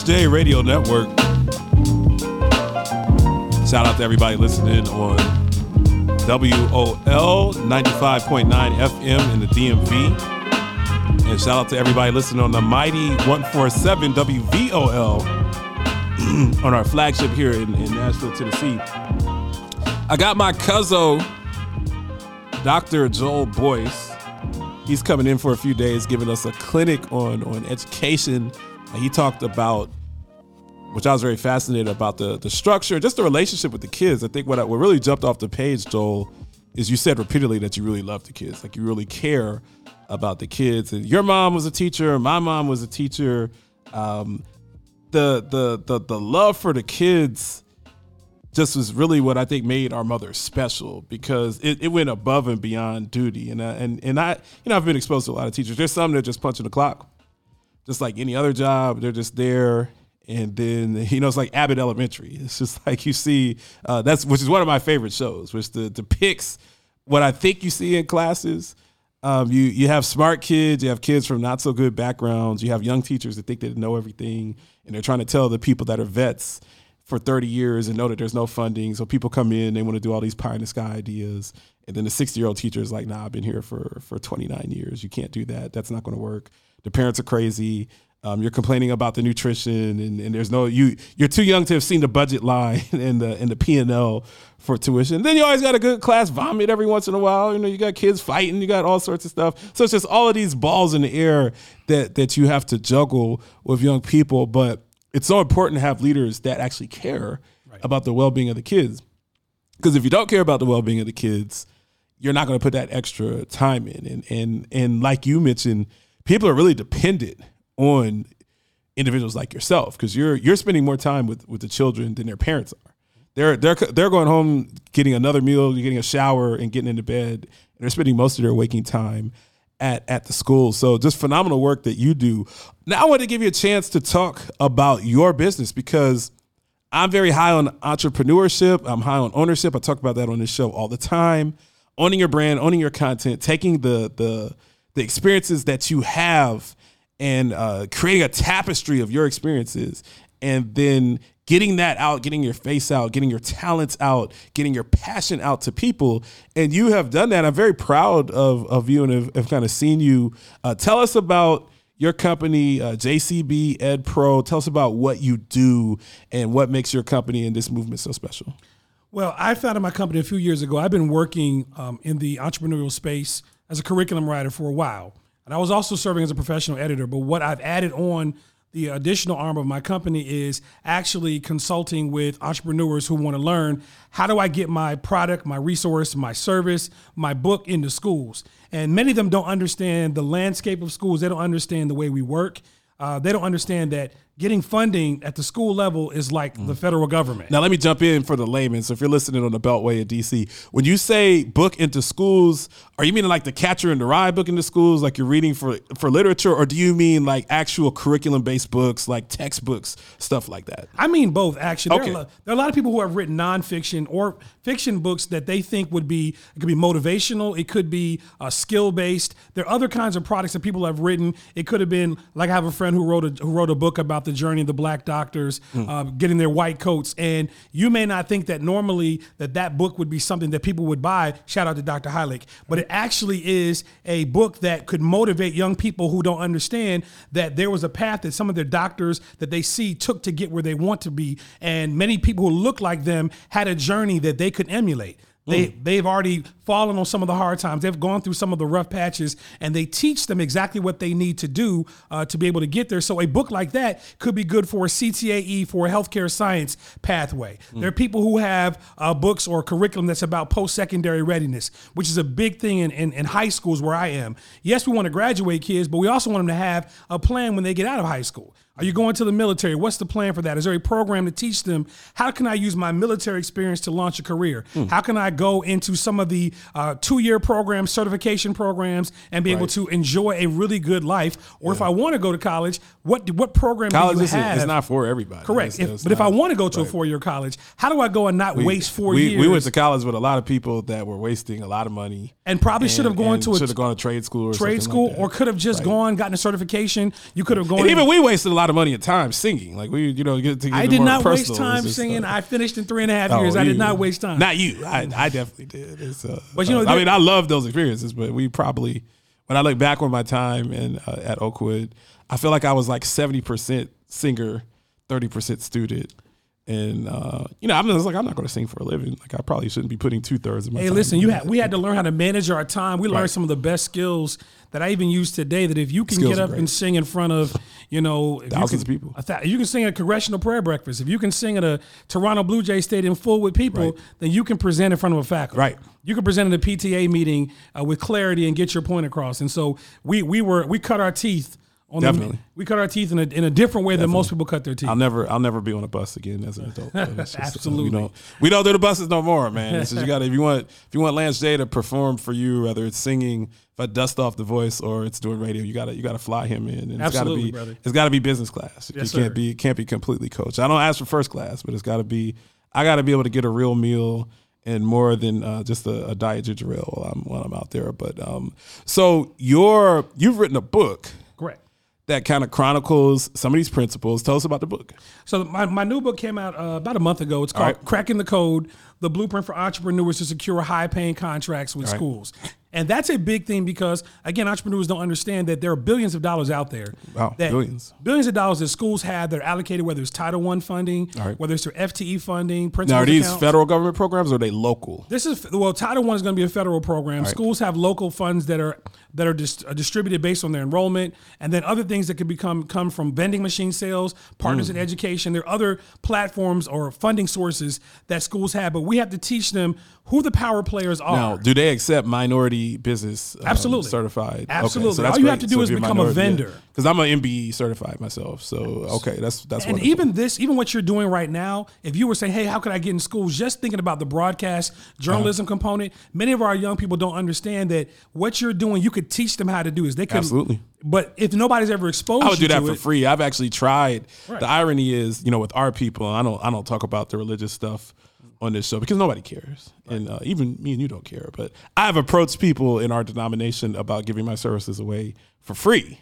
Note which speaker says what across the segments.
Speaker 1: SJ Radio Network. Shout out to everybody listening on WOL 95.9 FM in the DMV. And shout out to everybody listening on the mighty 147 WVOL on our flagship here in, in Nashville, Tennessee. I got my cousin, Dr. Joel Boyce. He's coming in for a few days, giving us a clinic on, on education. He talked about which I was very fascinated about the the structure, just the relationship with the kids. I think what I, what really jumped off the page, Joel, is you said repeatedly that you really love the kids, like you really care about the kids. And your mom was a teacher, my mom was a teacher. Um, the the the the love for the kids just was really what I think made our mother special because it, it went above and beyond duty. And uh, and and I you know I've been exposed to a lot of teachers. There's some that just punching the clock, just like any other job. They're just there and then you know it's like Abbott Elementary. It's just like you see uh, that's which is one of my favorite shows, which the, depicts what I think you see in classes. Um, you you have smart kids, you have kids from not so good backgrounds, you have young teachers that think they know everything, and they're trying to tell the people that are vets for 30 years and know that there's no funding. So people come in, they want to do all these pie in the sky ideas, and then the 60 year old teacher is like, "Nah, I've been here for for 29 years. You can't do that. That's not going to work." The parents are crazy. Um, you're complaining about the nutrition, and, and, there's no you. You're too young to have seen the budget line and the and the P and L for tuition. Then you always got a good class vomit every once in a while. You know, you got kids fighting, you got all sorts of stuff. So it's just all of these balls in the air that that you have to juggle with young people. But it's so important to have leaders that actually care right. about the well being of the kids. Because if you don't care about the well being of the kids, you're not going to put that extra time in. And and and like you mentioned, people are really dependent on individuals like yourself because you're you're spending more time with with the children than their parents are. They're they're they're going home getting another meal, you're getting a shower, and getting into bed. And they're spending most of their waking time at at the school. So just phenomenal work that you do. Now I want to give you a chance to talk about your business because I'm very high on entrepreneurship. I'm high on ownership. I talk about that on this show all the time. Owning your brand, owning your content, taking the the the experiences that you have and uh, creating a tapestry of your experiences and then getting that out, getting your face out, getting your talents out, getting your passion out to people. And you have done that. I'm very proud of, of you and have, have kind of seen you. Uh, tell us about your company, uh, JCB Ed Pro. Tell us about what you do and what makes your company and this movement so special.
Speaker 2: Well, I founded my company a few years ago. I've been working um, in the entrepreneurial space as a curriculum writer for a while. And I was also serving as a professional editor. But what I've added on the additional arm of my company is actually consulting with entrepreneurs who want to learn how do I get my product, my resource, my service, my book into schools. And many of them don't understand the landscape of schools. They don't understand the way we work. Uh, they don't understand that getting funding at the school level is like mm. the federal government.
Speaker 1: Now, let me jump in for the layman. So, if you're listening on the Beltway in DC, when you say book into schools, are you meaning like the Catcher in the Rye book into schools, like you're reading for for literature, or do you mean like actual curriculum based books, like textbooks, stuff like that?
Speaker 2: I mean both. Actually, there, are, there are a lot of people who have written nonfiction or fiction books that they think would be it could be motivational, it could be uh, skill based. There are other kinds of products that people have written. It could have been like I have a friend who wrote a who wrote a book about the journey of the black doctors mm. uh, getting their white coats, and you may not think that normally that that book would be something that people would buy. Shout out to Dr. Heilig, but it actually is a book that could motivate young people who don't understand that there was a path that some of their doctors that they see took to get where they want to be. And many people who look like them had a journey that they could emulate. They mm. they've already fallen on some of the hard times. They've gone through some of the rough patches, and they teach them exactly what they need to do uh, to be able to get there. So a book like that could be good for a CTAE for a healthcare science pathway. Mm. There are people who have uh, books or curriculum that's about post secondary readiness, which is a big thing in, in, in high schools where I am. Yes, we want to graduate kids, but we also want them to have a plan when they get out of high school. Are you going to the military? What's the plan for that? Is there a program to teach them how can I use my military experience to launch a career? Mm. How can I go into some of the uh, two-year programs, certification programs, and be right. able to enjoy a really good life? Or yeah. if I want to go to college, what what program
Speaker 1: college
Speaker 2: do you have?
Speaker 1: It's not for everybody.
Speaker 2: Correct. It's, it's but not, if I want to go to right. a four-year college, how do I go and not we, waste four
Speaker 1: we,
Speaker 2: years?
Speaker 1: We went to college with a lot of people that were wasting a lot of money
Speaker 2: and probably should have gone to
Speaker 1: a should have gone to trade school,
Speaker 2: trade school,
Speaker 1: like
Speaker 2: or could have just right. gone gotten a certification. You could have gone.
Speaker 1: And even we wasted a lot of money at time singing. Like we, you know, get to get
Speaker 2: I did not waste time singing.
Speaker 1: uh,
Speaker 2: I finished in three and a half
Speaker 1: oh,
Speaker 2: years. I did not waste time.
Speaker 1: Not you. I, I definitely did. It's, uh,
Speaker 2: But you know,
Speaker 1: uh, I mean, I love those experiences, but we probably, when I look back on my time in uh, at Oakwood, I feel like I was like seventy percent singer, thirty percent student. And uh, you know, I'm just like I'm not going to sing for a living. Like I probably shouldn't be putting two thirds of my.
Speaker 2: Hey, listen, you had we had to learn how to manage our time. We learned
Speaker 1: Right.
Speaker 2: some of the best skills that I even use today. That if you can
Speaker 1: Skills
Speaker 2: get up and sing in front of, you know,
Speaker 1: Thousands
Speaker 2: you
Speaker 1: of
Speaker 2: can,
Speaker 1: people.
Speaker 2: a thou- you can sing at a congressional prayer breakfast. If you can sing at a Toronto Blue Jay Stadium full with people,
Speaker 1: Right.
Speaker 2: then you can present in front of a faculty.
Speaker 1: Right.
Speaker 2: You can present at a PTA meeting uh, with clarity and get your point across. And so we we were we cut our teeth. On
Speaker 1: Definitely.
Speaker 2: The, we cut our teeth in a, in a different way than most people cut their teeth.
Speaker 1: I'll never, I'll never be on a bus again as an adult. Just, uh,
Speaker 2: Absolutely.
Speaker 1: we don't, we don't do the buses no more, man. Just, you got if you want, if you want Lance J to perform for you, whether it's singing, if I dust off the voice or it's doing radio, you gotta, you gotta fly him in, and
Speaker 2: Absolutely,
Speaker 1: it's gotta
Speaker 2: brother.
Speaker 1: be, it's gotta be business class.
Speaker 2: Yes,
Speaker 1: it can't
Speaker 2: sir.
Speaker 1: be, it can't be completely coached. I don't ask for first class, but it's gotta be, I gotta be able to get a real meal and more than uh, just a, a diet ginger ale while I'm while I'm out there. But um, so you're, you've written a book
Speaker 2: Correct.
Speaker 1: That kind of chronicles some of these principles. Tell us about the book.
Speaker 2: So my, my new book came out uh, about a month ago. It's called
Speaker 1: right.
Speaker 2: Cracking the Code: The Blueprint for Entrepreneurs to Secure High-Paying Contracts with. Schools. And that's a big thing because again, entrepreneurs don't understand that there are billions of dollars out there.
Speaker 1: Wow,
Speaker 2: that,
Speaker 1: billions.
Speaker 2: billions of dollars that schools have that are allocated, whether it's Title One funding,
Speaker 1: right.
Speaker 2: whether it's their FTE funding,
Speaker 1: Now,
Speaker 2: principal
Speaker 1: are these
Speaker 2: accounts.
Speaker 1: federal government programs or are they local?
Speaker 2: This is well, Title One is going to be a federal program. Schools have local funds that are that are dis- uh, distributed based on their enrollment, and then other things that could become come from vending machine sales, partners
Speaker 1: Mm.
Speaker 2: in education. There are other platforms or funding sources that schools have, but we have to teach them who the power players are.
Speaker 1: Now, do they accept minority business um,
Speaker 2: Absolutely.
Speaker 1: certified?
Speaker 2: Absolutely. So All you have to do is become a vendor.
Speaker 1: Because I'm an MBE certified myself. So, okay, that's that's
Speaker 2: and
Speaker 1: wonderful.
Speaker 2: even this, even what you're doing right now, if you were saying, "Hey, how could I get in schools?" Just thinking about the broadcast journalism
Speaker 1: Uh-huh.
Speaker 2: component, many of our young people don't understand that what you're doing, you could teach them how to do. Is they could
Speaker 1: Absolutely.
Speaker 2: But if nobody's ever exposed,
Speaker 1: I would do that for
Speaker 2: it,
Speaker 1: free. I've actually tried.
Speaker 2: Right.
Speaker 1: The irony is, you know, with our people, I don't I don't talk about the religious stuff on this show because nobody cares, and uh, even me and you don't care. But I've approached people in our denomination about giving my services away for free,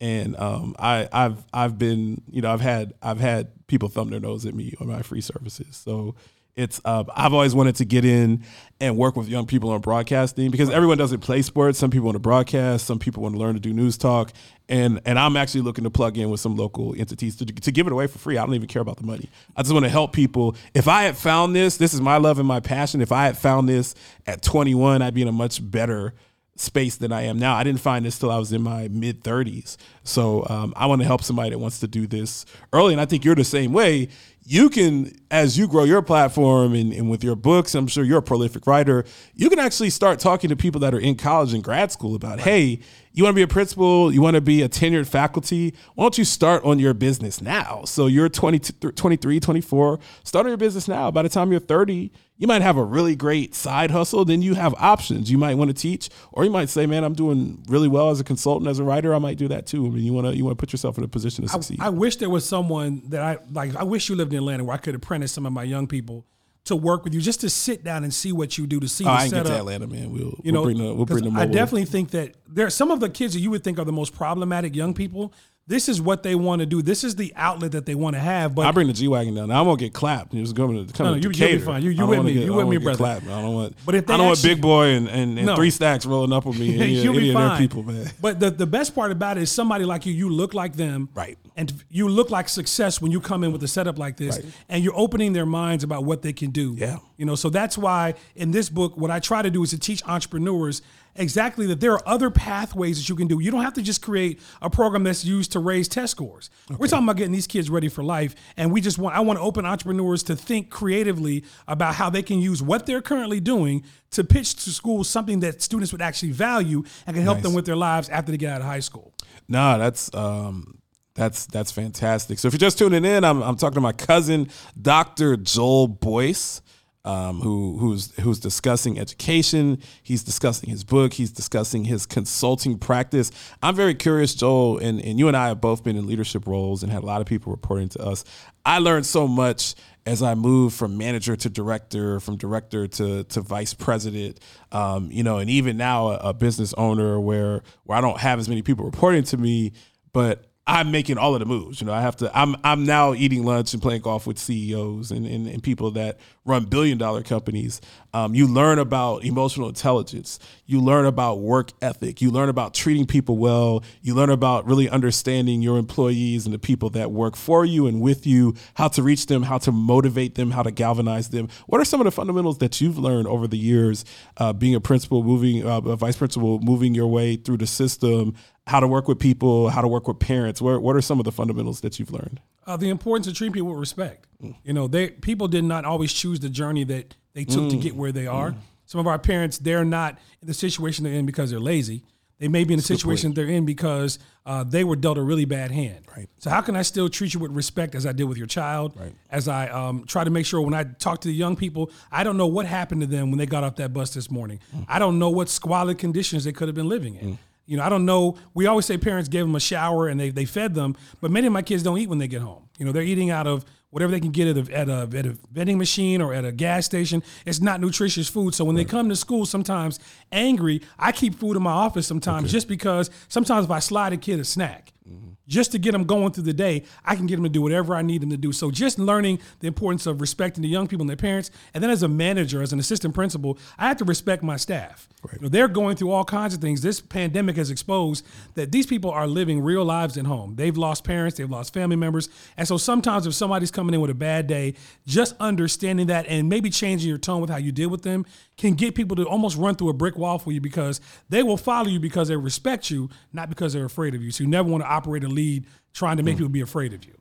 Speaker 1: and um, I, I've I've been you know I've had I've had people thumb their nose at me on my free services. So it's uh, I've always wanted to get in and work with young people on broadcasting because everyone doesn't play sports. Some people want to broadcast. Some people want to learn to do news talk. And and I'm actually looking to plug in with some local entities to, to give it away for free. I don't even care about the money. I just want to help people. If I had found this, this is my love and my passion. If I had found this at 21, I'd be in a much better space than I am now. I didn't find this till I was in my mid 30s. So um, I want to help somebody that wants to do this early. And I think you're the same way. You can, as you grow your platform and, and with your books, I'm sure you're a prolific writer, you can actually start talking to people that are in college and grad school about, hey, you want to be a principal, you want to be a tenured faculty, why don't you start on your business now? So you're 20, 23, 24, start on your business now. By the time you're 30, you might have a really great side hustle. Then you have options. You might want to teach, or you might say, "Man, I'm doing really well as a consultant, as a writer. I might do that too." I mean, you want to you want to put yourself in a position to succeed.
Speaker 2: I wish there was someone that I like. I wish you lived in Atlanta where I could apprentice some of my young people to work with you, just to sit down and see what you do, to see
Speaker 1: oh,
Speaker 2: the
Speaker 1: I ain't get to Atlanta, man. We'll
Speaker 2: You
Speaker 1: we'll
Speaker 2: know,
Speaker 1: bring the we'll bring the.
Speaker 2: I definitely think that there are some of the kids that you would think are the most problematic young people. This is what they want to do. This is the outlet that they want to have. But
Speaker 1: I bring the G wagon down. Now I'm gonna get clapped. It was going to come
Speaker 2: No,
Speaker 1: to
Speaker 2: you- you'll be fine. You- you with me.
Speaker 1: Get,
Speaker 2: You with me, brother.
Speaker 1: clapped. I don't want.
Speaker 2: But if they
Speaker 1: I don't
Speaker 2: actually-
Speaker 1: want big boy and, and, and
Speaker 2: No.
Speaker 1: three stacks rolling up with me. Any,
Speaker 2: you'll
Speaker 1: any
Speaker 2: be fine.
Speaker 1: people, man.
Speaker 2: But the, the best part about it is somebody like you, you look like them.
Speaker 1: Right.
Speaker 2: And you look like success when you come in with a setup like this
Speaker 1: Right.
Speaker 2: and you're opening their minds about what they can do.
Speaker 1: Yeah.
Speaker 2: You know, so that's why in this book, what I try to do is to teach entrepreneurs exactly that there are other pathways that you can do. You don't have to just create a program that's used to raise test scores. We're talking about getting these kids ready for life. And we just want I want to open entrepreneurs to think creatively about how they can use what they're currently doing to pitch to schools something that students would actually value and can help
Speaker 1: Nice.
Speaker 2: them with their lives after they get out of high school.
Speaker 1: No, that's um, that's that's fantastic. So if you're just tuning in, I'm I'm talking to my cousin, Dr. Joel Boyce, um, who who's who's discussing education. He's discussing his book. He's discussing his consulting practice. I'm very curious, Joel, and, and you and I have both been in leadership roles and had a lot of people reporting to us. I learned so much as I moved from manager to director, from director to to vice president, um, you know, and even now a, a business owner where where I don't have as many people reporting to me, but I'm making all of the moves. You know, I have to. I'm I'm now eating lunch and playing golf with CEOs and and, and people that run billion dollar companies. Um, you learn about emotional intelligence. You learn about work ethic. You learn about treating people well. You learn about really understanding your employees and the people that work for you and with you. How to reach them. How to motivate them. How to galvanize them. What are some of the fundamentals that you've learned over the years, uh, being a principal, moving uh, a vice principal, moving your way through the system? How to work with people, how to work with parents. What, what are some of the fundamentals that you've learned?
Speaker 2: Uh, the importance of treating people with respect. Mm. You know, they people did not always choose the journey that they took mm. to get where they are. Mm. Some of our parents, they're not in the situation they're in because they're lazy. They may be in the situation they're in because uh, they were dealt a really bad hand.
Speaker 1: Right.
Speaker 2: So how can I still treat you with respect as I did with your child?
Speaker 1: Right.
Speaker 2: As I um, try to make sure when I talk to the young people, I don't know what happened to them when they got off that bus this morning. Mm. I don't know what squalid conditions they could have been living in. You know, I don't know. We always say parents gave them a shower and they, they fed them, but many of my kids don't eat when they get home. You know, they're eating out of whatever they can get at a, at a, at a vending machine or at a gas station. It's not nutritious food. So when right. they come to school, sometimes angry, I keep food in my office sometimes okay. just because sometimes if I slide a kid a snack, mm-hmm just to get them going through the day, I can get them to do whatever I need them to do. So just learning the importance of respecting the young people and their parents, and then as a manager, as an assistant principal, I have to respect my staff. Right. You know, they're going through all kinds of things. This pandemic has exposed that these people are living real lives at home. They've lost parents, they've lost family members, and so sometimes if somebody's coming in with a bad day, just understanding that and maybe changing your tone with how you deal with them can get people to almost run through a brick wall for you because they will follow you because they respect you, not because they're afraid of you. So you never want to operate a lead trying to make mm. people be afraid of you.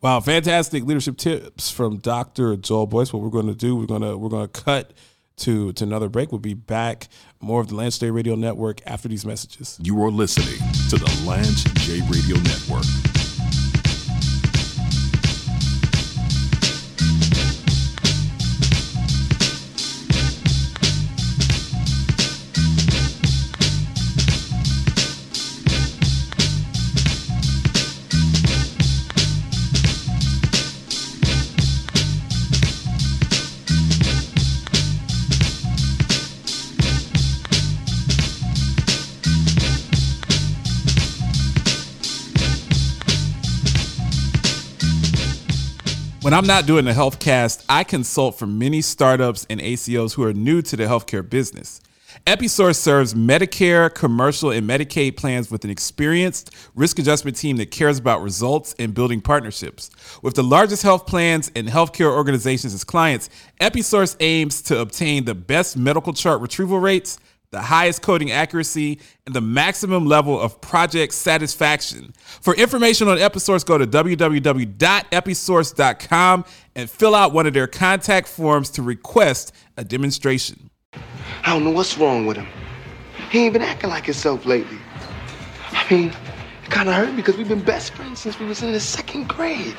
Speaker 1: Wow, fantastic leadership tips from Dr. Joel Boyce. What we're going to do, we're going to we're going to cut to to another break. We'll be back more of the Lance J Radio Network after these messages.
Speaker 3: You are listening to the Lance J Radio Network.
Speaker 1: When I'm not doing the health cast, I consult for many startups and ACOs who are new to the healthcare business. Episource serves Medicare, commercial, and Medicaid plans with an experienced risk adjustment team that cares about results and building partnerships. With the largest health plans and healthcare organizations as clients, Episource aims to obtain the best medical chart retrieval rates the highest coding accuracy, and the maximum level of project satisfaction. For information on Episource, go to www.episource.com and fill out one of their contact forms to request a demonstration.
Speaker 4: I don't know what's wrong with him. He ain't been acting like himself lately. I mean, it kind of hurt because we've been best friends since we was in the second grade.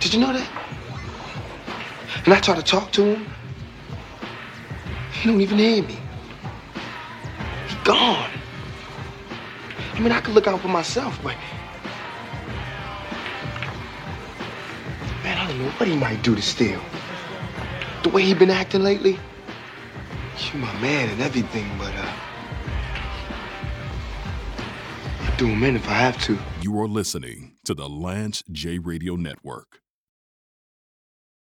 Speaker 4: Did you know that? And I try to talk to him. He don't even hear me gone. I mean, I could look out for myself, but. Man, I don't know what he might do to steal. The way he been acting lately. You my man and everything, but, uh. I'd do him in if I have to.
Speaker 3: You are listening to the Lance J Radio Network.